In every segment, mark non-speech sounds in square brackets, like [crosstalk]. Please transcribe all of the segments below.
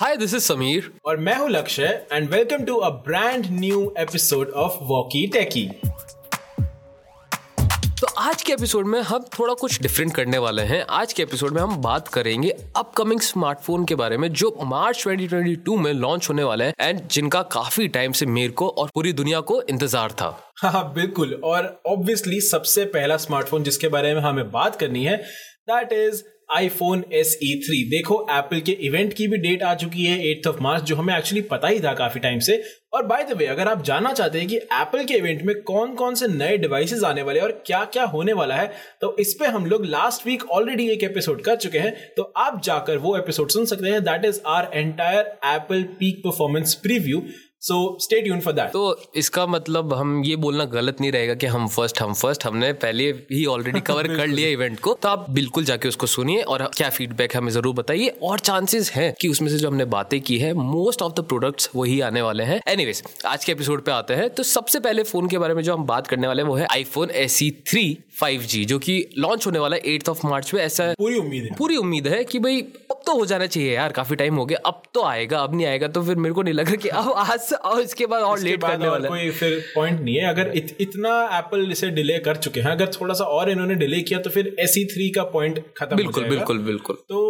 Hi, this is Samir. और मैं हूँ Lakshya and welcome to a brand new episode of walkie talkie तो आज के एपिसोड में हम थोड़ा कुछ डिफरेंट करने वाले हैं। आज के एपिसोड में हम बात करेंगे अपकमिंग स्मार्टफ़ोन के बारे में जो मार्च 2022 में लॉन्च होने वाले हैं एंड जिनका काफ़ी टाइम से मेरे को और पूरी दुनिया को इंतज़ार था। हाँ बिल्कुल। और ऑब्वियसली सबसे पहला स्मार्टफ़ोन जिसके बारे में हमें बात करनी है that is iPhone S E three देखो एप्पल के इवेंट की भी डेट आ चुकी है एट्थ ऑफ़ मार्च जो हमें एक्चुअली पता ही था काफ़ी टाइम से। और बाय द वे अगर आप जानना चाहते हैं कि एप्पल के इवेंट में कौन कौन से नए डिवाइसेस आने वाले हैं और क्या क्या होने वाला है तो इस पे हम लोग लास्ट वीक ऑलरेडी एक एपिसोड कर चुके हैं। तो आप जाकर वो एपिसोड सुन सकते हैं। That is our entire Apple peak performance preview so stay tune for that तो इसका मतलब हम ये बोलना गलत नहीं रहेगा कि हम फ़र्स्ट हम फ़र्स्ट हमने पहले ही ऑलरेडी कवर [laughs] कर लिया इवेंट को। तो आप बिल्कुल जाके उसको सुनिए और क्या फीडबैक हमें ज़रूर बताइए। और चांसेस हैं कि उसमें से जो हमने बातें की है मोस्ट ऑफ़ द प्रोडक्ट्स वही आने वाले हैं। एनीवेज आज के एपिसोड पे आते हैं। तो सबसे पहले फ़ोन के बारे में जो हम बात करने वाले हैं वो है iPhone S C three five G जो कि लॉन्च होने वाला है एट्थ ऑफ़ मार्च में ऐसा पूरी उम्मीद है। पूरी उम्मीद है कि भाई अब तो हो जाना चाहिए यार काफ़ी टाइम हो गया। अब तो आएगा अब नहीं आएगा तो फिर मेरे को नहीं लग रहा कि अब आज [laughs] और इसके बाद और लेट करने वाला। कोई फिर पॉइंट नहीं है। अगर इत, इतना एप्पल इसे डिले कर चुके हैं अगर थोड़ा सा और इन्होंने डिले किया तो फिर एस थ्री का पॉइंट खत्म बिल्कुल बिल्कुल बिल्कुल। तो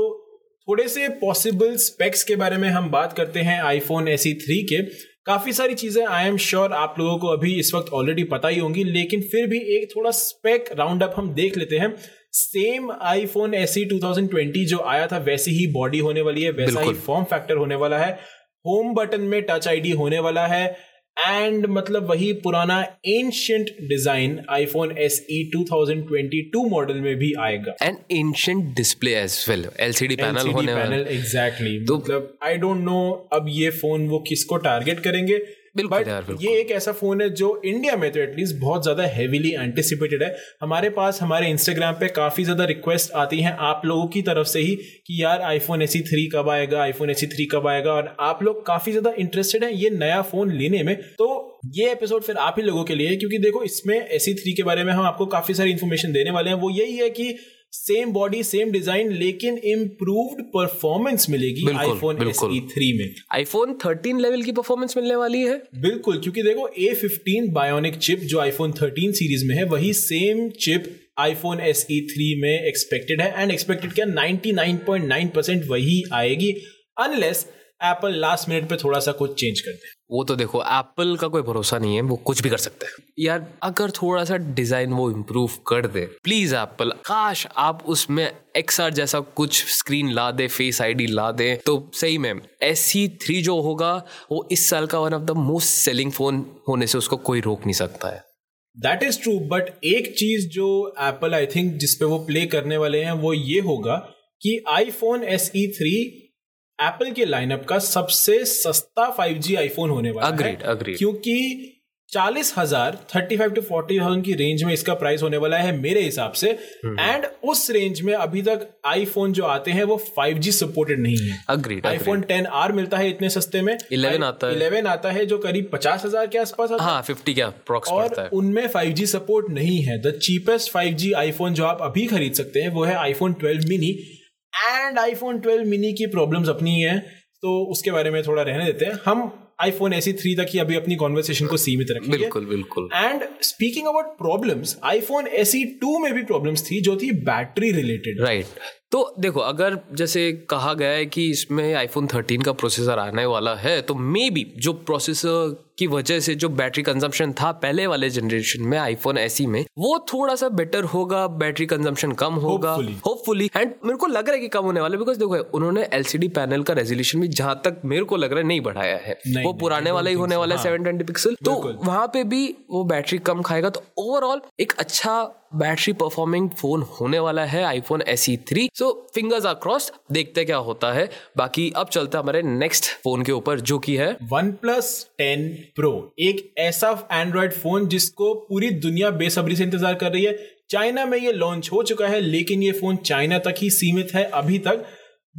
थोड़े से पॉसिबल स्पेक्स के बारे में हम बात करते हैं आईफोन एस थ्री के। काफ़ी सारी चीज़ें आई एम श्योर आप लोगों को अभी इस वक्त ऑलरेडी पता ही होंगी लेकिन फिर भी एक थोड़ा स्पेक राउंड अप हम देख लेते हैं। Same iPhone S C twenty जो आया था वैसी ही बॉडी होने वाली है वैसा ही फॉर्म फैक्टर होने वाला है। होम बटन में टच आईडी होने वाला है एंड मतलब वही पुराना ancient design iPhone S E two model में भी आएगा। And ancient display as well LCD panel होने वाला। पैनल एग्जैक्टली मतलब आई डोंट नो अब ये फ़ोन वो किसको टारगेट करेंगे बिल्कुल। ये एक ऐसा फ़ोन है जो इंडिया में तो एटलीस्ट बहुत ज़्यादा हेवीली एंटिसिपेटेड है। हमारे पास हमारे इंस्टाग्राम पे काफ़ी ज़्यादा रिक्वेस्ट आती हैं आप लोगों की तरफ़ से ही कि यार आईफोन एसी थ्री कब आएगा आईफोन एसी थ्री कब आएगा और आप लोग काफ़ी ज़्यादा इंटरेस्टेड हैं ये नया फ़ोन लेने में। तो ये एपिसोड फिर आप ही लोगों के लिए है क्योंकि देखो इसमें एसी थ्री के बारे में हम आपको काफ़ी सारी इन्फॉर्मेशन देने वाले हैं। वो यही है कि सेम बॉडी सेम डिज़ाइन लेकिन इम्प्रूव्ड परफॉर्मेंस मिलेगी आईफोन एसई थ्री में। आईफोन 13 लेवल की परफॉर्मेंस मिलने वाली है। बिल्कुल क्योंकि देखो A15 बायोनिक चिप जो आईफोन 13 सीरीज़ में है वही same chip iPhone S E three में एक्सपेक्टेड है एंड एक्सपेक्टेड क्या? 99.9 परसेंट वही आएगी अनलेस एप्पल लास्ट मिनट पे थोड़ा सा कुछ चेंज कर दे। वो तो देखो एप्पल का कोई भरोसा नहीं है, वो कुछ भी कर सकते हैं। यार, अगर थोड़ा सा डिज़ाइन वो इम्प्रूव कर दे प्लीज़ एप्पल काश आप उसमें एक्सआर जैसा कुछ स्क्रीन ला दे फेस आईडी ला दे तो सही में एस सी थ्री जो होगा, वो इस साल का one of the most selling phone होने से उसको कोई रोक नहीं सकता है। दैट इज़ ट्रू बट एक चीज़ जो एप्पल आई थिंक जिसपे वो प्ले करने वाले हैं, वो ये होगा कि iPhone S E three Apple के लाइनअप का सबसे सस्ता 5G आईफोन होने वाला Agreed, है। Agreed. क्योंकि चालीस हज़ार thirty five to forty thousand की रेंज में इसका प्राइस होने वाला है मेरे हिसाब से। हम्म। एंड उस रेंज में अभी तक आईफोन जो आते हैं वो 5G सपोर्टेड नहीं है। अग्रीड आईफोन 10R मिलता है इतने सस्ते में। 11 आता है। 11 आता है जो करीब पचास हज़ार के आसपास आता है। हाँ फिफ्टी क्या अप्रॉक्स और उनमें 5G सपोर्ट नहीं है। द चीपेस्ट 5G आईफोन जो आप अभी खरीद सकते हैं वो है iPhone 12 mini and iPhone 12 mini की प्रॉब्लम्स अपनी है तो उसके बारे में थोड़ा रहने देते हैं। हम आईफोन एसी थ्री तक ही अभी अपनी कॉन्वर्सेशन को सीमित रखेंगे। बिल्कुल बिल्कुल। And speaking about problems iPhone SE two में भी प्रॉब्लम्स थी जो थी बैटरी रिलेटेड राइट तो देखो अगर जैसे कहा गया है कि इसमें आईफोन 13 का प्रोसेसर आने वाला है तो मे बी जो प्रोसेसर की वजह से जो बैटरी कंजम्पशन था पहले वाले जनरेशन में आईफोन एसी में वो थोड़ा सा बेटर होगा बैटरी कंजम्पशन कम होगा। होपफुली एंड मेरे को लग रहा है कि कम होने वाला बिकॉज़ देखो उन्होंने एलसीडी पैनल का रेजोल्यूशन भी जहाँ तक मेरे को लग रहा है नहीं बढ़ाया है। नहीं, वो पुराने वाला ही होने वाला है हाँ। सेवन ट्वेंटी पिक्सल तो वहाँ पे भी वो बैटरी कम खाएगा। तो ओवरऑल एक अच्छा बैटरी परफॉर्मिंग फ़ोन होने वाला है iPhone S E three so fingers are cross देखते क्या होता है। बाकी अब चलते हमारे नेक्स्ट फ़ोन के ऊपर, जो की है वन प्लस टेन प्रो एक ऐसा एंड्रॉयड फ़ोन जिसको पूरी दुनिया बेसब्री से इंतज़ार कर रही है। चाइना में ये लॉन्च हो चुका है, लेकिन ये फ़ोन चाइना तक ही सीमित है, अभी तक।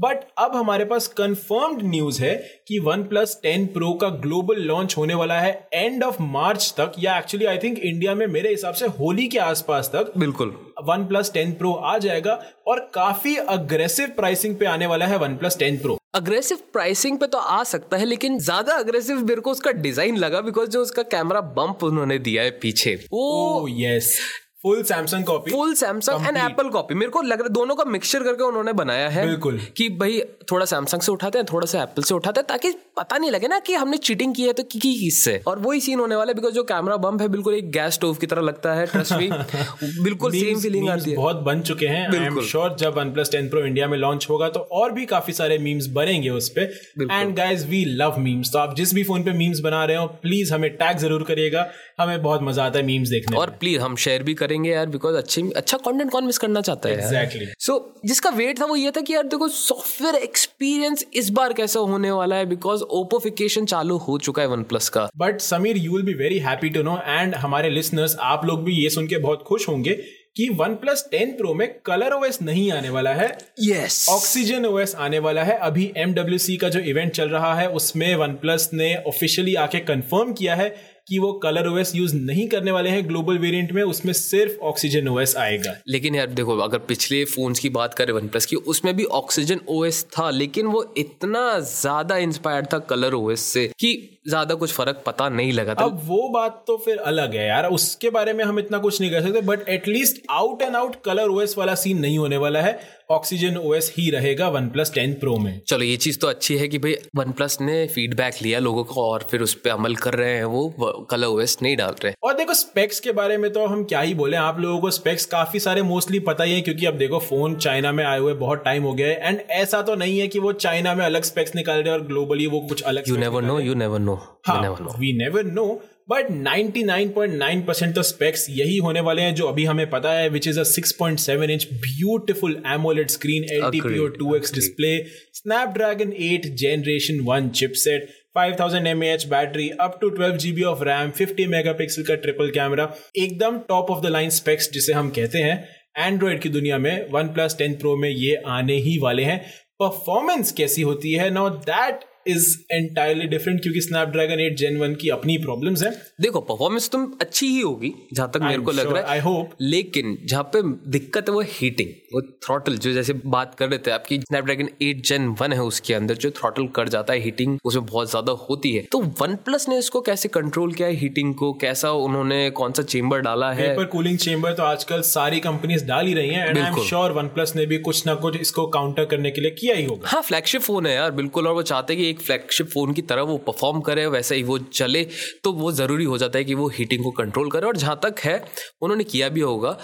बट अब हमारे पास कंफर्म्ड न्यूज़ है कि वन प्लस टेन प्रो का ग्लोबल लॉन्च होने वाला है एंड ऑफ़ मार्च तक या एक्चुअली आई थिंक इंडिया में मेरे हिसाब से होली के आसपास तक बिल्कुल। वन प्लस टेन प्रो आ जाएगा और काफ़ी अग्रेसिव प्राइसिंग पे आने वाला है OnePlus ten pro aggressive pricing पे तो आ सकता है लेकिन ज़्यादा अग्रेसिव मेरे को उसका डिज़ाइन लगा बिकॉज़ जो उसका कैमरा बम्प उन्होंने दिया है पीछे। वो yes full Samsung copy full Samsung and Apple copy मेरे को लग रहा है दोनों का मिक्सचर करके उन्होंने बनाया है बिल्कुल। कि भाई थोड़ा सैमसंग से उठाते हैं थोड़ा सा एप्पल से उठाते हैं ताकि पता नहीं लगे ना कि हमने चीटिंग की है तो की किससे। और वही सीन होने वाला है बिकॉज़ जो कैमरा बम्प है बिल्कुल एक गैस स्टोव की तरह लगता है ट्रस्ट मी [laughs] बिल्कुल सेम फीलिंग आती है। बहुत बन चुके हैं। I am. श्योर जब one plus ten pro India में लॉन्च होगा तो और भी काफ़ी सारे मीम्स बनेंगे उस पर and guys we love memes तो आप जिस भी फ़ोन पे मीम्स बना रहे हो प्लीज़ हमें टैग ज़रूर करिएगा। हमें बहुत मज़ा आता है मीम्स देखने और प्लीज़ हम शेयर भी करेंगे यार बिकॉज़ अच्छी अच्छा कंटेंट कौन मिस करना चाहता है? एग्जैक्टली सो जिसका वेट था वो ये था कि यार देखो सॉफ्टवेयर एक्सपीरियंस इस बार कैसा होने वाला है बिकॉज़ ओपोफिकेशन चालू हो चुका है वन प्लस का। But Sameer you will be very happy to know and हमारे लिसनर्स आप लोग भी ये सुन के बहुत खुश होंगे कि वन प्लस टेन प्रो में कलर ओएस नहीं आने वाला है। यस ऑक्सीजन ओएस आने वाला है। अभी एम का जो इवेंट चल रहा है उसमें वन प्लस ने ऑफिशियली आके कंफर्म किया है कि वो कलर ओएस यूज़ नहीं करने वाले हैं ग्लोबल वेरिएंट में, उसमें सिर्फ़ ऑक्सीजन ओएस आएगा। लेकिन यार, देखो, अगर पिछले फोन्स की बात करें वन प्लस की, उसमें भी ऑक्सीजन ओएस था, लेकिन वो इतना ज़्यादा इंस्पायर्ड था कलर ओएस से कि ज़्यादा कुछ फ़र्क पता नहीं लगा था। अब वो बात तो फिर अलग है यार उसके बारे में हम इतना कुछ नहीं कर सकते but at least out and out ColorOS वाला सीन नहीं होने वाला है। ऑक्सीजन ओएस ही रहेगा वन प्लस टेन प्रो में। चलो ये चीज़ तो अच्छी है कि भाई वन प्लस ने फीडबैक लिया लोगों को और फिर उस पर अमल कर रहे हैं वो कलर ओएस नहीं डाल रहे। और देखो स्पेक्स के बारे में तो हम क्या ही बोले आप लोगों को स्पेक्स काफ़ी सारे मोस्टली पता ही है क्योंकि अब देखो फ़ोन चाइना में आए हुए बहुत टाइम हो गया है एंड ऐसा तो नहीं है कि वो चाइना में अलग स्पेक्स निकाल रहे और ग्लोबली वो कुछ अलग you never know you never know you never know we never know but 99.9% तो स्पेक्स यही होने वाले हैं जो अभी हमें पता है which is a 6.7 inch beautiful AMOLED screen LTPO 2x display Snapdragon 8 generation 1 chipset 5000 mAh battery up to 12 GB of RAM 50 megapixel का ट्रिपल कैमरा एकदम top of the line specs जिसे हम कहते हैं एंड्रॉइड की दुनिया में वन प्लस टेन प्रो में ये आने ही वाले हैं। परफॉर्मेंस कैसी होती है? Now that is entirely different क्योंकि स्नैपड्रैगन 8 जेन 1 की अपनी प्रॉब्लम्स हैं। देखो परफॉर्मेंस तुम अच्छी ही होगी जहाँ तक मेरे को लग रहा है। आई होप लेकिन जहाँ पे दिक्कत है वो हीटिंग वो थ्रॉटल जो जैसे बात कर रहे थे आपकी स्नैपड्रैगन 8 जेन 1 है उसके अंदर जो थ्रॉटल कर जाता है हीटिंग उसमें बहुत ज़्यादा होती है। तो वन प्लस ने इसको कैसे कंट्रोल किया है हीटिंग को? कैसा उन्होंने कौन सा चेम्बर डाला है? कूलिंग चेंबर तो आजकल सारी कंपनीज़ डाल ही रही हैं and I am. Sure OnePlus ने भी कुछ ना कुछ इसको काउंटर करने के लिए किया ही होगा। हाँ फ्लैगशिप फ़ोन है यार बिल्कुल और वो चाहते हैं कि एक फ्लैगशिप फ़ोन की तरह वो परफॉर्म करे वैसे ही वो चले तो वो ज़रूरी हो जाता है कि वो हीटिंग को कंट्रोल करे। और जहाँ तक है उन्होंने किया भी होगा।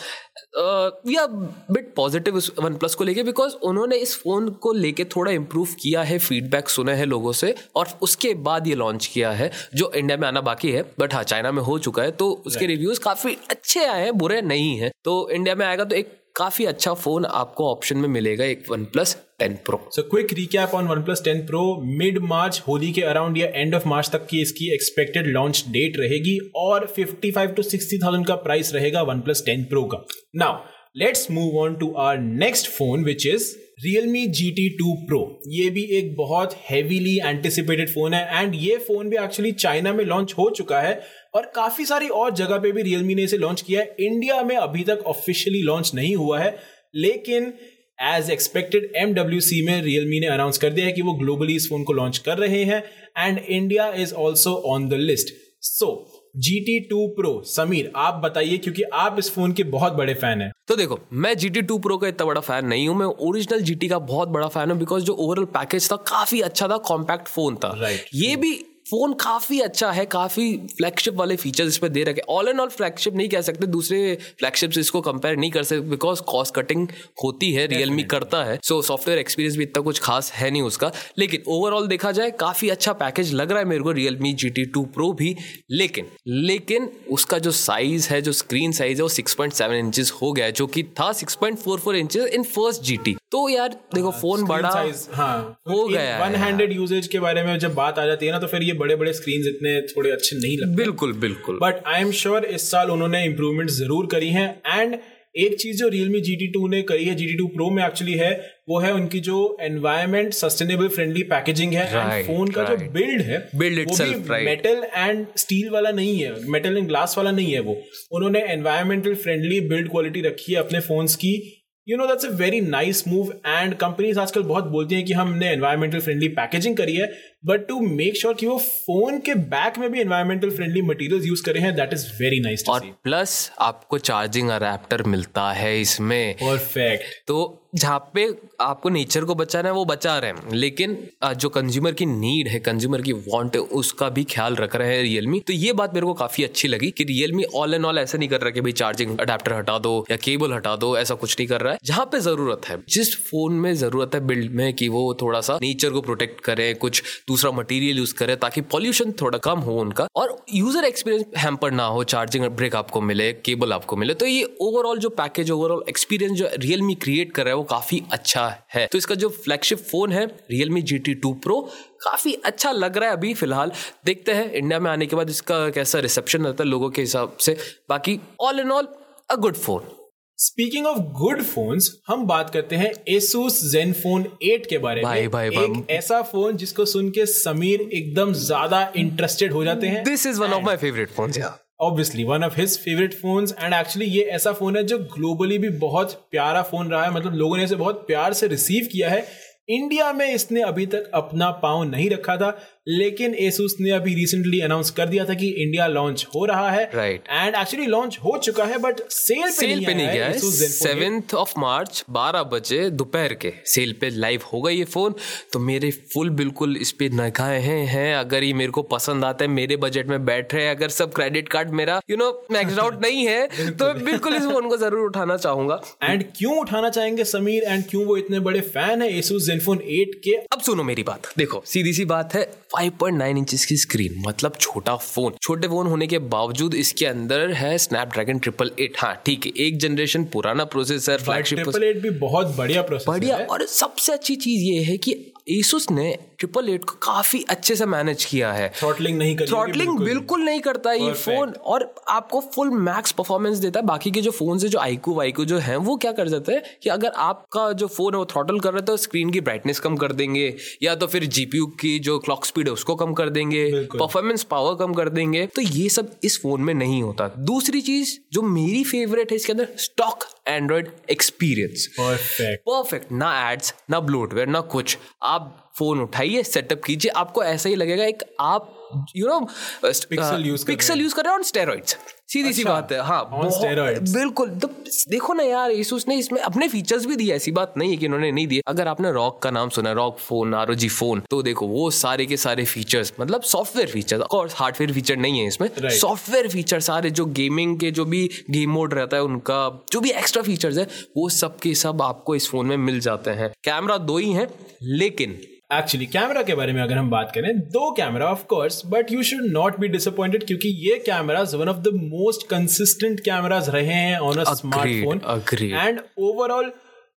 या बिट पॉजिटिव वन प्लस को लेके बिकॉज़ उन्होंने इस फ़ोन को लेके थोड़ा इम्प्रूव किया है फीडबैक सुने हैं लोगों से और उसके बाद ये लॉन्च किया है जो इंडिया में आना बाकी है बट हाँ चाइना में हो चुका है तो उसके रिव्यूज़ काफ़ी अच्छे आए हैं बुरे नहीं है। तो इंडिया में आएगा तो एक काफ़ी अच्छा फ़ोन आपको ऑप्शन में मिलेगा एक OnePlus ten pro so quick recap on OnePlus 10 Pro mid March Holi के अराउंड या एंड ऑफ़ मार्च तक की इसकी एक्सपेक्टेड लॉन्च डेट रहेगी और 55 टू 60,000 का प्राइस रहेगा OnePlus 10 Pro का। Now let's move on to our next phone which is Realme GT2 Pro ये भी एक बहुत हेवीली एंटिसिपेटेड फ़ोन है एंड ये फ़ोन भी एक्चुअली चाइना में लॉन्च हो चुका है। और काफ़ी सारी और जगह पे भी Realme ने इसे लॉन्च किया है। इंडिया में अभी तक ऑफिशियली लॉन्च नहीं हुआ है लेकिन एज एक्सपेक्टेड MWC में Realme ने अनाउंस कर दिया है कि वो ग्लोबली इस फ़ोन को लॉन्च कर रहे हैं and India is also on the list so GT2 pro Sameer आप बताइए क्योंकि आप इस फ़ोन के बहुत बड़े फ़ैन हैं। तो देखो मैं GT2 टू प्रो का इतना बड़ा फ़ैन नहीं हूँ मैं ओरिजिनल GT का बहुत बड़ा फ़ैन हूँ बिकॉज़ जो ओवरऑल पैकेज था काफ़ी अच्छा था कॉम्पैक्ट फ़ोन था। Right. ये भी फ़ोन काफ़ी अच्छा है काफ़ी फ्लैगशिप वाले फीचर्स इसमें दे रखे ऑल एंड ऑल फ्लैगशिप नहीं कह सकते दूसरे फ्लैगशिप से इसको कंपेयर नहीं कर सकते बिकॉज़ कॉस्ट कटिंग होती है रियलमी करता है। सो सॉफ्टवेयर एक्सपीरियंस भी इतना कुछ खास है नहीं उसका। लेकिन ओवरऑल देखा जाए काफ़ी अच्छा पैकेज लग रहा है मेरे को Realme G T two pro भी। लेकिन लेकिन उसका जो साइज़ है जो स्क्रीन साइज़ है वो सिक्स पॉइंट सेवन इंचज हो गया है जो कि था six point four four inches in first G T तो यार देखो फ़ोन बड़ा हाँ। हो गया वन हैंडेड यूजेज के बारे में जब बात आ जाती है ना तो फिर ये बड़े बड़े स्क्रीन इतने थोड़े अच्छे नहीं लगते। बिल्कुल बिल्कुल। बट आई एम श्योर इस साल उन्होंने इंप्रूवमेंट ज़रूर करी हैं। एंड एक चीज़ जो Realme GT2 ने करी है GT2 Pro में एक्चुअली है वो है उनकी जो एनवायरमेंट सस्टेनेबल फ्रेंडली पैकेजिंग है। एंड Right, फ़ोन का जो बिल्ड है Build वो itself, भी right. मेटल एंड स्टील वाला नहीं है। मेटल एंड ग्लास वाला नहीं है वो। उन्होंने एनवायरमेंटल फ्रेंडली बिल्ड क्वालिटी रखी है अपने फोन्स की। You know that's a very nice move and companies आजकल बहुत बोलती हैं कि हमने एनवायरमेंटल फ्रेंडली पैकेजिंग करी है। बट टू मेक श्योर कि वो फ़ोन के बैक में भी एनवायरमेंटल फ्रेंडली मटेरियल्स यूज़ करे हैं दैट इज़ वेरी नाइस और प्लस आपको चार्जिंग अडेप्टर मिलता है इसमें। परफेक्ट तो जहाँ पे आपको नेचर को बचाना है वो बचा रहे हैं। लेकिन जो कंज्यूमर की नीड है कंज्यूमर की वांट है उसका भी ख्याल रख रहे हैं रियलमी तो ये बात मेरे को काफ़ी अच्छी लगी कि रियलमी ऑल एंड ऑल ऐसा नहीं कर रहा कि भाई चार्जिंग अडेप्टर हटा दो या केबल हटा दो ऐसा कुछ नहीं कर रहा है। जहाँ पे ज़रूरत है जिस फ़ोन में ज़रूरत है बिल्ड में कि वो थोड़ा सा नेचर को प्रोटेक्ट करे कुछ दूसरा मटीरियल यूज़ करे ताकि पॉल्यूशन थोड़ा कम हो उनका और यूज़र एक्सपीरियंस हैम्पर ना हो चार्जिंग ब्रेक आपको मिले केबल आपको मिले। तो ये ओवरऑल जो पैकेज ओवरऑल एक्सपीरियंस जो रियलमी क्रिएट कर रहा है वो काफ़ी अच्छा है। तो इसका जो फ्लैगशिप फ़ोन है Realme G T two pro काफ़ी अच्छा लग रहा है अभी फ़िलहाल। देखते हैं इंडिया में आने के बाद इसका कैसा रिसेप्शन रहता है लोगों के हिसाब से। बाकी all in all a good phone speaking of good phones हम बात करते हैं Asus Zenfone 8 के बारे भाई, में भाई, एक भाई. ऐसा फ़ोन जिसको सुन के समीर एकदम ज़्यादा इंटरेस्टेड हो जाते हैं। This is one of my favourite phone obviously one of his favourite phones and actually ये ऐसा फ़ोन है जो ग्लोबली भी बहुत प्यारा फ़ोन रहा है। मतलब लोगों ने इसे बहुत प्यार से रिसीव किया है। इंडिया में इसने अभी तक अपना पाँव नहीं रखा था। लेकिन एसूस ने अभी रिसेंटली अनाउंस कर दिया था कि इंडिया लॉन्च हो रहा है। राइट एंड एक्चुअली लॉन्च हो चुका है बट सेल सेल पे नहीं गया है। सेवेंथ ऑफ़ मार्च बारह बजे दोपहर के। सेल पे लाइव होगा ये फ़ोन तो मेरे फुल बिल्कुल इस पे नखाए हैं हैं। अगर ये मेरे को पसंद आता है मेरे बजट में बैठ रहे अगर सब क्रेडिट कार्ड मेरा यू नो मैक्स आउट नहीं है तो बिल्कुल। इस फ़ोन को ज़रूर उठाना चाहूँगा। एंड क्यों उठाना चाहेंगे समीर? एंड क्यों वो इतने बड़े फ़ैन है एसूस जेनफोन 8 के? अब सुनो मेरी बात। देखो सीधी सी बात है 5.9 इंचेस की स्क्रीन मतलब छोटा फ़ोन छोटे फ़ोन होने के बावजूद इसके अंदर है स्नैप ड्रैगन ट्रिपल एट हाँ ठीक है एक जनरेशन पुराना प्रोसेसर फ्लैगशिप ट्रिपल एट भी बहुत बढ़िया प्रोसेसर बढ़िया और सबसे अच्छी चीज़ ये है कि एसुस ने ट्रिपल एट को काफ़ी अच्छे से मैनेज किया है। थ्रॉटलिंग नहीं करती थ्रॉटलिंग बिल्कुल, बिल्कुल नहीं करता ये फ़ोन और आपको फुल मैक्स परफॉर्मेंस देता है। बाकी के जो फ़ोन है जो आईकू वाईकू जो है वो क्या कर जाते हैं कि अगर आपका जो फ़ोन है वो थ्रॉटल कर रहे तो स्क्रीन की ब्राइटनेस कम कर देंगे या तो फिर जीपीयू की जो क्लॉक स्पीड है उसको कम कर देंगे परफॉर्मेंस पावर कम कर देंगे। तो ये सब इस फ़ोन में नहीं होता। दूसरी चीज़ जो मेरी फेवरेट है इसके अंदर stock Android experience perfect perfect ना एड्स ना ब्लोटवेयर ना कुछ। आप job फ़ोन उठाइए सेटअप कीजिए आपको ऐसा ही लगेगा एक आप यू नो पिक्सल यूज़ कर रहे हैं। ऑन स्टेरॉइड्स सीधी सी बात है हाँ बिल्कुल तो देखो ना यार Asus ने इसमें अपने फीचर्स भी दिए ऐसी बात नहीं है कि उन्होंने नहीं दिए। अगर आपने रॉक का नाम सुना रॉक फ़ोन आर फ़ोन तो देखो वो सारे के सारे फीचर्स मतलब सॉफ्टवेयर फीचर और हार्डवेयर फीचर नहीं है इसमें। सॉफ्टवेयर फीचर सारे जो गेमिंग के जो भी गेम मोड रहता है उनका जो भी एक्स्ट्रा फीचर्स है वो सब के सब आपको इस फ़ोन में मिल जाते हैं। कैमरा दो ही है लेकिन एक्चुअली कैमरा के बारे में अगर हम बात करें दो camera of course but you should not be disappointed क्योंकि ये cameras one of the most consistent cameras रहे हैं on a smartphone and overall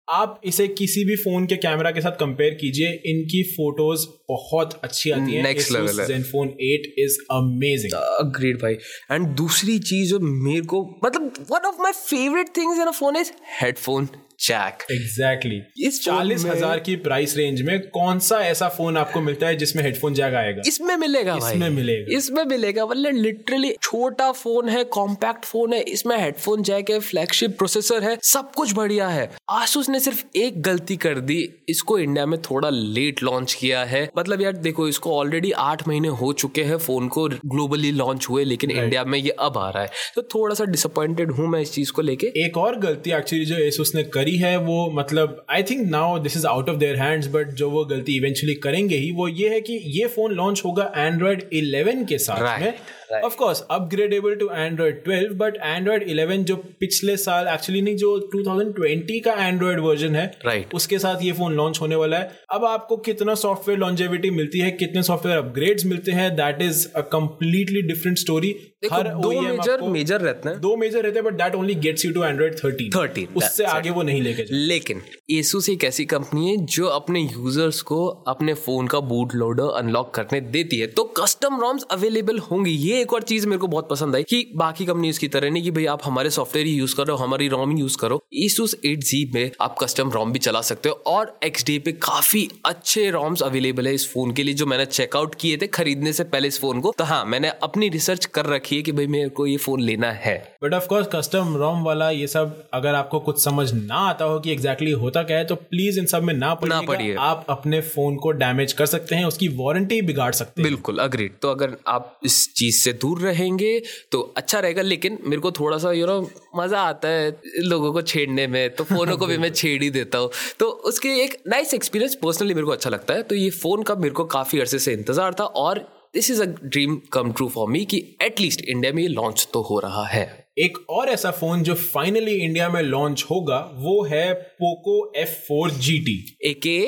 आप इसे किसी भी फ़ोन के कैमरा के साथ कंपेयर कीजिए इनकी फ़ोटोज़ बहुत अच्छी आती हैं। नेक्स्ट लेवल है। Zenfone 8 इज़ अमेजिंग अग्रीड भाई। एंड दूसरी चीज़ जो मेरे को मतलब one of my favourite things in a phone is headphone jack exactly इस चालीस हज़ार की प्राइस रेंज में कौन सा ऐसा फ़ोन आपको मिलता है जिसमें हेडफोन जैक आएगा? इसमें मिलेगा इसमें। मिलेगा। इसमें मिलेगा मतलब लिटरली छोटा फ़ोन है कॉम्पैक्ट फ़ोन है इसमें हेडफोन जैक है फ्लैगशिप प्रोसेसर है सब कुछ बढ़िया है। आसूस ने सिर्फ़ एक गलती कर दी इसको इंडिया में थोड़ा लेट लॉन्च किया है। मतलब यार देखो इसको ऑलरेडी आठ महीने हो चुके हैं फ़ोन को ग्लोबली लॉन्च हुए लेकिन इंडिया में ये अब आ रहा है। तो थोड़ा सा डिसअपॉइंटेड हूँ मैं इस चीज़ को लेके। एक और गलती एक्चुअली जो एसुस ने करी है वो मतलब I think now this is out of their hands but जो वो गलती इवेंचुअली करेंगे ही वो ये है कि ये फ़ोन लॉन्च होगा एंड्रॉइड 11 के साथ right. में of course upgradable to Android 12 but Android 11 जो पिछले साल एक्चुअली नहीं जो 2020 का एंड्रॉइड वर्जन है right. उसके साथ ये फ़ोन लॉन्च होने वाला है अब आपको कितना सॉफ्टवेयर लॉन्जेविटी मिलती है कितने सॉफ्टवेयर अपग्रेड्स मिलते हैं that is a completely different story हर दो मेजर मेजर रहते हैं। दो मेजर रहते हैं but that only gets you to Android 13 13 उससे आगे वो नहीं लेके लेकिन एसूस एक ऐसी कंपनी है जो अपने यूज़र्स को अपने फ़ोन का बूट लोडर अनलॉक करने देती है। तो कस्टम रॉम्स अवेलेबल होंगी। ये एक और चीज़ मेरे को बहुत पसंद आई कि बाकी कंपनी की तरह नहीं कि भाई आप हमारे सॉफ्टवेयर ही यूज़ करो हमारी रॉम यूज़ करो। एसूस एट जी में आप कस्टम रॉम भी चला सकते हो और एक्स डी पे काफ़ी अच्छे रॉम्स अवेलेबल है इस फ़ोन के लिए जो मैंने चेकआउट किए थे खरीदने से पहले इस फ़ोन को। तो हाँ मैंने अपनी रिसर्च कर रखी रखिए कि भाई मेरे को ये फ़ोन लेना है। But of course custom ROM वाला ये सब अगर आपको कुछ समझ ना आता हो कि एग्जैक्टली exactly होता क्या है तो प्लीज़ इन सब में ना पड़िए पड़िए आप अपने फ़ोन को डैमेज कर सकते हैं उसकी वारंटी बिगाड़ सकते हैं। बिल्कुल अग्रीड तो अगर आप इस चीज़ से दूर रहेंगे तो अच्छा रहेगा लेकिन मेरे को थोड़ा सा यू नो मज़ा आता है लोगों को छेड़ने में तो फोनों को भी मैं [laughs] छेड़ ही देता हूँ। तो उसके एक नाइस एक्सपीरियंस पर्सनली मेरे को अच्छा लगता है। तो ये फ़ोन का मेरे को काफ़ी अरसे से इंतज़ार था और this is a dream come true for me कि एटलीस्ट इंडिया में ये लॉन्च तो हो रहा है। एक और ऐसा फ़ोन जो फाइनली इंडिया में लॉन्च होगा वो है Poco F four G T aka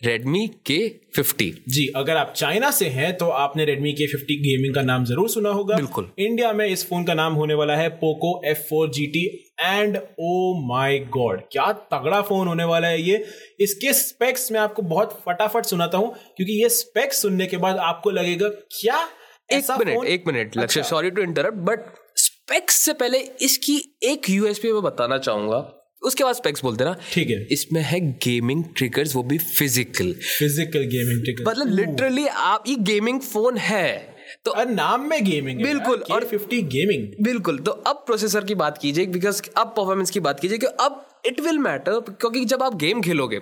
Redmi K fifty G अगर आप चाइना से हैं तो आपने रेडमी के फिफ्टी गेमिंग का नाम ज़रूर सुना होगा। बिल्कुल। इंडिया में इस फ़ोन का नाम होने वाला है Poco F four G T and oh my God क्या तगड़ा फ़ोन होने वाला है ये। इसके स्पेक्स मैं आपको बहुत फटाफट सुनाता हूँ क्योंकि ये स्पेक्स सुनने के बाद आपको लगेगा क्या एक मिनट एक minute Lakshya sorry to interrupt but specs से पहले इसकी एक यूएसपी मैं बताना चाहूँगा। उसके बाद स्पेक्स बोलते ना ठीक है। इसमें है गेमिंग ट्रिगर्स वो भी फ़िज़िकल फ़िज़िकल गेमिंग ट्रिगर्स मतलब लिटरली आप ये गेमिंग फ़ोन है। तो और नाम में गेमिंग बिल्कुल और 50 गेमिंग बिल्कुल तो अब प्रोसेसर की बात कीजिए बिकॉज़ अब परफॉर्मेंस की बात कीजिए कि अब इट विल मैटर क्योंकि जब आप गेम खेलोगे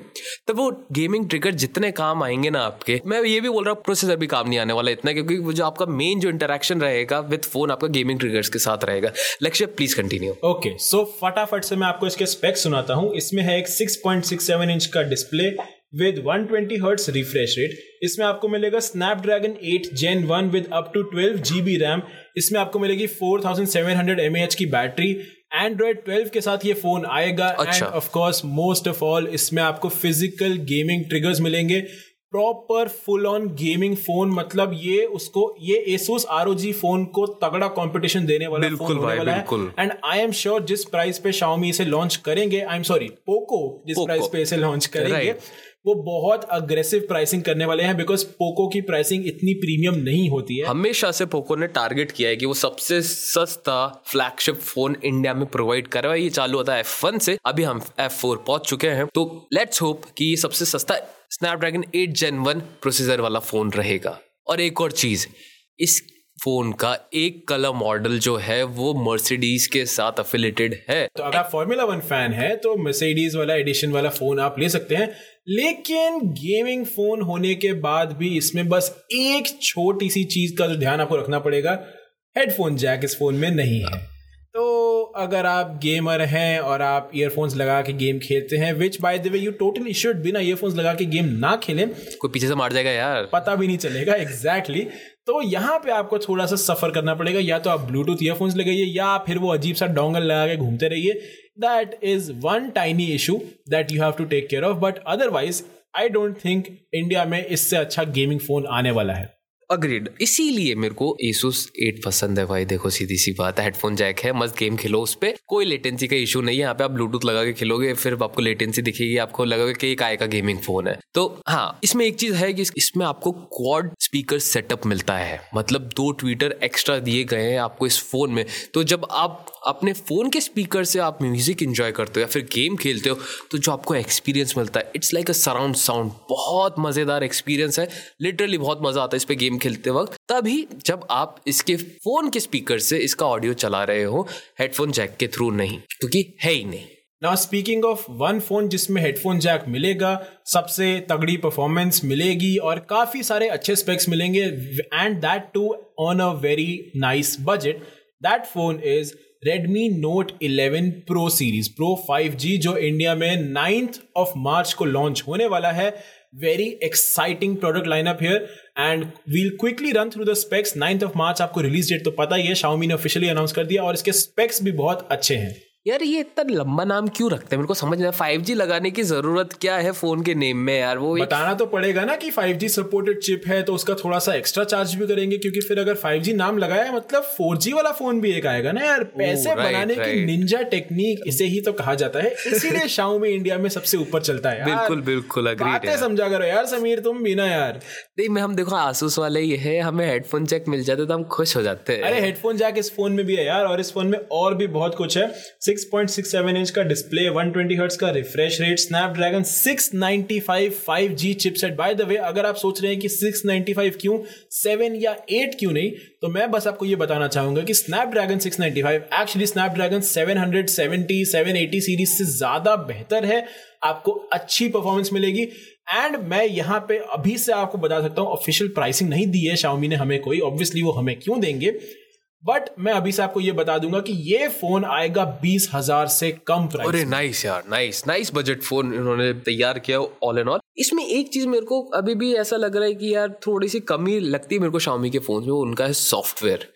तो वो गेमिंग ट्रिगर जितने काम आएँगे ना आपके मैं ये भी बोल रहा हूँ प्रोसेसर भी काम नहीं आने वाला इतना क्योंकि वो जो आपका मेन जो इंटरेक्शन रहेगा विद फ़ोन आपका गेमिंग ट्रिगर्स के साथ रहेगा। लक्ष्य प्लीज़ कंटिन्यू ओके सो फटाफट से मैं आपको इसके स्पेक्स सुनाता हूँ। इसमें है एक 6.67 इंच का display with 120 twenty hertz refresh rate इसमें आपको मिलेगा Snapdragon 8 gen 1 with up to 12 GB RAM इसमें आपको मिलेगी 4700 एमएएच की बैटरी एंड्रॉइड 12 के साथ ये फ़ोन आएगा and of course most of all इसमें आपको फ़िज़िकल गेमिंग ट्रिगर्स मिलेंगे। Proper full on gaming phone मतलब ये उसको ये एसोस आर फ़ोन को तगड़ा कंपटीशन देने वाला फ़ोन होने वाला. है। एंड आई एम श्योर जिस प्राइस पे शाओमी इसे लॉन्च करेंगे आई एम सॉरी पोको जिस प्राइस पे इसे लॉन्च करेंगे वो बहुत अग्रेसिव प्राइसिंग करने वाले हैं बिकॉज़ पोको की प्राइसिंग इतनी प्रीमियम नहीं होती है। हमेशा से पोको ने टारगेट किया है कि वो सबसे सस्ता फ्लैगशिप फ़ोन इंडिया में प्रोवाइड कर रहा है ये चालू होता है एफ़ वन से। अभी हम एफ़ फोर पहुँच चुके हैं। तो लेट्स होप कि ये सबसे सस्ता Snapdragon eight gen one processor वाला फ़ोन रहेगा। और एक और चीज़, इस फ़ोन का एक कलर मॉडल जो है वो मर्सिडीज के साथ अफिलेटेड है। तो अगर आप फॉर्मूला वन फ़ैन है तो मर्सिडीज वाला एडिशन वाला फ़ोन आप ले सकते हैं। लेकिन गेमिंग फ़ोन होने के बाद भी इसमें बस एक छोटी सी चीज़ का जो ध्यान आपको रखना पड़ेगा। हेडफोन जैक इस फ़ोन में नहीं है। तो अगर आप गेमर हैं और आप ईयरफोन्स लगा के गेम खेलते हैं which by the way you totally should बिना ईयरफोन्स लगा के गेम ना खेलें। कोई पीछे से मार जाएगा यार। पता भी नहीं चलेगा एग्जैक्टली exactly. तो यहाँ पे आपको थोड़ा सा सफ़र करना पड़ेगा या तो आप ब्लूटूथ ईयरफोन्स लगाइए या फिर वो अजीब सा डोंगल लगा के घूमते रहिए। That is one tiny issue that you have to take care of but otherwise I don't think India में इससे अच्छा गेमिंग फ़ोन आने वाला है। अग्रीड इसीलिए मेरे को Asus 8 पसंद है भाई। देखो, सीधी सी बात है हेडफोन जैक है, मस्त गेम खेलो उस पर कोई लेटेंसी का इशू नहीं है। यहाँ पे आप ब्लूटूथ लगा के खेलोगे, फिर आपको लेटेंसी दिखेगी, आपको लगेगा कि एक का गेमिंग फ़ोन है। तो हाँ इसमें एक चीज़ है कि इसमें आपको क्वाड स्पीकर सेटअप मिलता है। मतलब दो ट्विटर एक्स्ट्रा दिए गए हैं आपको इस फ़ोन में। तो जब आप अपने फ़ोन के स्पीकर से आप म्यूज़िक इंजॉय करते हो या फिर गेम खेलते हो तो जो आपको एक्सपीरियंस मिलता है it's like a surround sound बहुत मज़ेदार एक्सपीरियंस है। लिटरली बहुत मज़ा आता है इस पर गेम खेलते वक्त, तभी जब आप इसके फ़ोन के स्पीकर से इसका ऑडियो चला रहे हो, हेडफोन जैक के थ्रू नहीं, क्योंकि है ही नहीं। ना स्पीकिंग ऑफ़ वन फ़ोन जिसमें हेडफोन जैक मिलेगा, सबसे तगड़ी परफॉर्मेंस मिलेगी और काफ़ी सारे अच्छे स्पेक्स मिलेंगे and that too on a very nice budget that phone is Redmi Note 11 Pro series Pro 5G जो इंडिया में नाइन्थ ऑफ़ मार्च को लॉन्च होने वाला है। Very exciting product lineup here and we'll quickly run through the specs ninth of March आपको रिलीज़ date तो पता ही है। शाओमी ने ऑफिशियली अनाउंस कर दिया और इसके स्पेक्स भी बहुत अच्छे हैं। यार ये इतना लंबा नाम क्यों रखते हैं? मेरे को समझ नहीं फाइव जी लगाने की ज़रूरत क्या है फ़ोन के नेम में यार? वो बताना तो पड़ेगा ना कि फाइव जी सपोर्टेड चिप है तो उसका थोड़ा सा एक्स्ट्रा चार्ज भी करेंगे क्योंकि फिर अगर फाइव जी नाम लगाया मतलब फोर जी वाला फ़ोन भी एक आएगा ना यार। पैसे बनाने की निंजा टेक्निक इसे ही तो कहा जाता है। इसीलिए शाओ में इंडिया में सबसे ऊपर चलता है। बिल्कुल बिल्कुल समझा करो यार समीर तुम भी ना यार। नहीं मैं हम देखो आसूस वाले ये है हमें हेडफोन जैक मिल जाते तो हम खुश हो जाते हैं। अरे हेडफोन जैक इस फ़ोन में भी है यार और इस फ़ोन में और भी बहुत कुछ है। 6.67 इंच का डिस्प्ले 120 हर्ट्ज का refresh rate Snapdragon 695 5G chipset by the way अगर आप सोच रहे हैं कि 695 क्यों 7 या 8 क्यों नहीं तो मैं बस आपको ये बताना चाहूँगा कि स्नैपड्रैगन 695 एक्चुअली स्नैपड्रैगन 770 780 सीरीज़ से ज़्यादा बेहतर है, आपको अच्छी परफॉर्मेंस मिलेगी। एंड मैं यहाँ पे अभी से आपको बता सकता हूँ ऑफिशियल प्राइसिंग नहीं दी है शाओमी ने हमें कोई ऑब्वियसली वो हमें क्यों देंगे? बट मैं अभी से आपको ये बता दूँगा कि ये फ़ोन आएगा बीस हज़ार से कम प्राइस अरे नाइस यार नाइस नाइस बजट फ़ोन इन्होंने तैयार किया ऑल एंड ऑल इसमें एक चीज़ मेरे को अभी भी ऐसा लग रहा है कि यार थोड़ी सी कमी लगती है मेरे को शामी के फ़ोन में उनका है सॉफ्टवेयर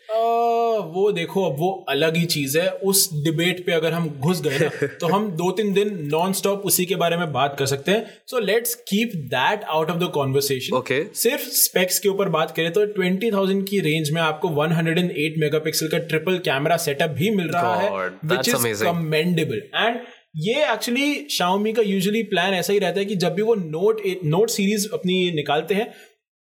वो देखो अब वो अलग ही चीज़ है। उस डिबेट पे अगर हम घुस गए ना [laughs] तो हम दो तीन दिन नॉन स्टॉप उसी के बारे में बात कर सकते हैं। So let's keep that out of the conversation okay सिर्फ़ स्पेक्स के ऊपर बात करें तो ट्वेंटी थाउज़ेंड की रेंज में आपको one hundred and eight megapixel का ट्रिपल कैमरा सेटअप भी मिल रहा God, है विच इज़ कमेंडेबल एंड ये एक्चुअली शाओमी का यूजुअली प्लान ऐसा ही रहता है कि जब भी वो नोट नोट सीरीज़ अपनी निकालते हैं,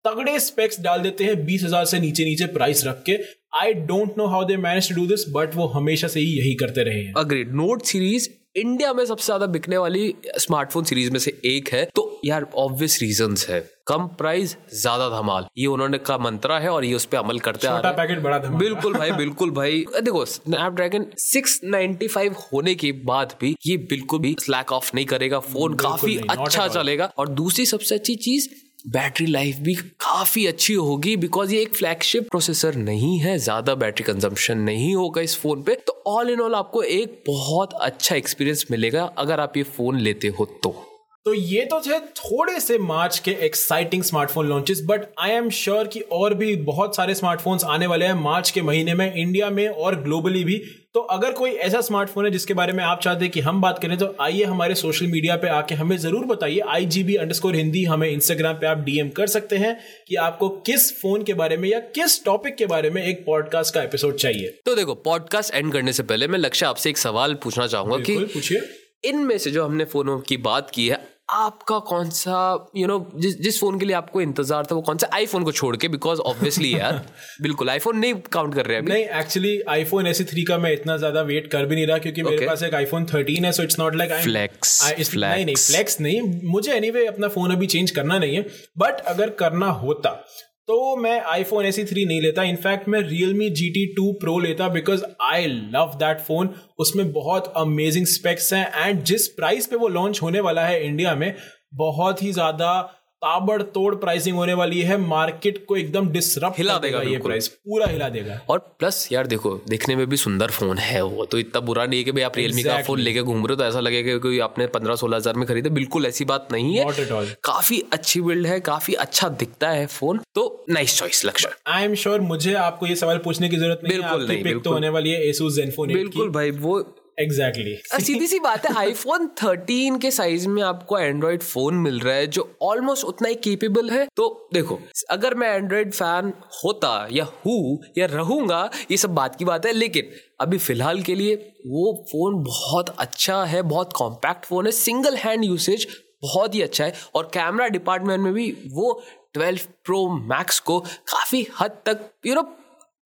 तगड़े स्पेक्स डाल देते हैं बीस हज़ार से नीचे नीचे प्राइस रख के। I don't know how they manage to do this but वो हमेशा से ही यही करते रहे हैं। अग्रीड नोट सीरीज़ इंडिया में सबसे ज़्यादा बिकने वाली स्मार्टफ़ोन सीरीज़ में से एक है। तो यार ऑब्वियस रीजंस है। कम प्राइस ज़्यादा धमाल। ये उन्होंने का मंत्रा है और ये उस पर अमल करते आ रहे पैकेट बड़ा धमाल। बिल्कुल भाई बिल्कुल भाई। देखो स्नैपड्रैगन 695 होने के बाद भी ये बिल्कुल भी स्लैक ऑफ़ नहीं करेगा। फ़ोन काफ़ी अच्छा चलेगा। और दूसरी सबसे अच्छी चीज़ बैटरी लाइफ भी काफ़ी अच्छी होगी बिकॉज़ ये एक फ्लैगशिप प्रोसेसर नहीं है, ज़्यादा बैटरी कंजम्पशन नहीं होगा इस फ़ोन पे तो ऑल इन ऑल आपको एक बहुत अच्छा एक्सपीरियंस मिलेगा अगर आप ये फ़ोन लेते हो तो। तो ये तो थे थोड़े से मार्च के exciting smartphone launches but I am sure कि और भी बहुत सारे स्मार्टफोन्स आने वाले हैं मार्च के महीने में इंडिया में और ग्लोबली भी। तो अगर कोई ऐसा स्मार्टफ़ोन है जिसके बारे में आप चाहते हैं कि हम बात करें तो आइए हमारे सोशल मीडिया पे आके हमें ज़रूर बताइए। I G B under Hindi हमें इंस्टाग्राम पे आप डीएम कर सकते हैं कि आपको किस फ़ोन के बारे में या किस टॉपिक के बारे में एक पॉडकास्ट का एपिसोड चाहिए। तो देखो पॉडकास्ट एंड करने से पहले मैं लक्ष्य आपसे एक सवाल पूछना चाहूँगा कि पूछिए। इनमें से जो हमने फोनों की बात की है आपका कौन सा यू नो जिस जिस फ़ोन के लिए आपको इंतज़ार था वो कौन सा आईफोन को छोड़ के बिकॉज़ ऑब्वियसली यार [laughs] बिल्कुल आईफोन नहीं काउंट कर रहे हैं नहीं एक्चुअली आईफोन एस थ्री का मैं इतना ज़्यादा वेट कर भी नहीं रहा क्योंकि okay. मेरे पास एक आईफोन थर्टीन है so it's not like flex नहीं नहीं फ्लेक्स नहीं। मुझे एनी anyway, अपना फ़ोन अभी चेंज करना नहीं है बट अगर करना होता तो मैं आई आईफोन एसी थ्री नहीं लेता. इनफैक्ट मैं realme G T two pro लेता because I love that phone उसमें बहुत अमेजिंग स्पेक्स हैं एंड जिस प्राइस पे वो लॉन्च होने वाला है इंडिया में, बहुत ही ज़्यादा ताबड़तोड़ प्राइसिंग होने वाली है। मार्केट को एकदम डिसरप्ट हिला देगा ये प्राइस पूरा हिला देगा। और प्लस यार देखो देखने में भी सुंदर फ़ोन है वो तो इतना बुरा नहीं है कि भाई आप रियलमी exactly. का फ़ोन लेके घूम रहे हो तो ऐसा लगेगा कि आपने पंद्रह सोलह हज़ार में खरीदे। बिल्कुल ऐसी बात नहीं है। काफ़ी अच्छी बिल्ड है काफ़ी अच्छा दिखता है फ़ोन तो नाइस चॉइस लक्ष्य आई एम श्योर मुझे आपको ये सवाल पूछने की ज़रूरत नहीं बिल्कुल नहीं, बिल्कुल तो होने वाली है जेनफोन बिल्कुल भाई वो एग्जैक्टली exactly. सीधी सी बात है [laughs] आईफोन 13 के साइज़ में आपको एंड्रॉइड फ़ोन मिल रहा है जो ऑलमोस्ट उतना ही केपेबल है तो देखो अगर मैं एंड्रॉइड फ़ैन होता या हूँ या रहूँगा ये सब बात की बात है लेकिन अभी फ़िलहाल के लिए वो फ़ोन बहुत अच्छा है बहुत कॉम्पैक्ट फ़ोन है सिंगल हैंड यूसेज बहुत ही अच्छा है और कैमरा डिपार्टमेंट में भी वो 12 प्रो मैक्स को काफ़ी हद तक यू नो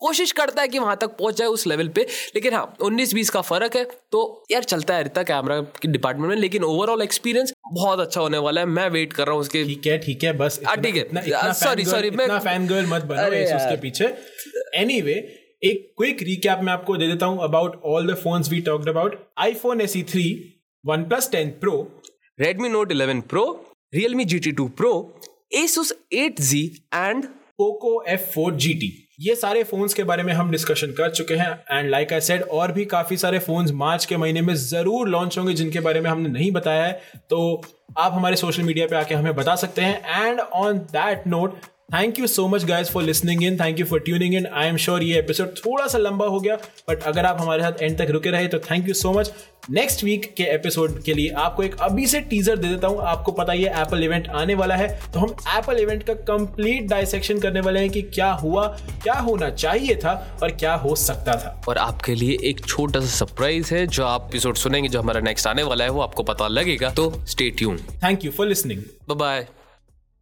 कोशिश करता है कि वहाँ तक पहुँच जाए उस लेवल पे लेकिन हाँ उन्नीस बीस का फ़र्क है तो यार चलता है रिता कैमरा के डिपार्टमेंट में लेकिन ओवरऑल एक्सपीरियंस बहुत अच्छा होने वाला है। मैं वेट कर रहा हूँ उसके ठीक है ठीक है बस हाँ, ठीक है। सॉरी सॉरी मैं फ़ैन गर्ल मत बनो उसके पीछे। एनीवे एक क्विक रिकैप मैं आपको दे देता हूँ about all the phones we talked about iPhone S three one plus ten pro Redmi note eleven pro realme G T two pro Asus eight G and Poco F four G T ये सारे phones के बारे में हम discussion कर चुके हैं and like I said और भी काफ़ी सारे फोन्स मार्च के महीने में ज़रूर लॉन्च होंगे, जिनके बारे में हमने नहीं बताया है। तो आप हमारे सोशल मीडिया पे आके हमें बता सकते हैं and on that note thank you so much guys for listening in thank you for tuning in I am sure ये एपिसोड थोड़ा सा लंबा हो गया बट अगर आप हमारे साथ एंड तक रुके रहे तो thank you so much next week के एपिसोड के लिए आपको एक अभी से टीजर दे देता हूँ। आपको पता ही है एप्पल इवेंट आने वाला है। तो हम एप्पल इवेंट का कंप्लीट डायसेक्शन करने वाले हैं कि क्या हुआ क्या होना चाहिए था और क्या हो सकता था। और आपके लिए एक छोटा सा सरप्राइज़ है जो आप एपिसोड सुनेंगे जो हमारा नेक्स्ट आने वाला है वो आपको पता लगेगा। तो stay tune thank you for listening bye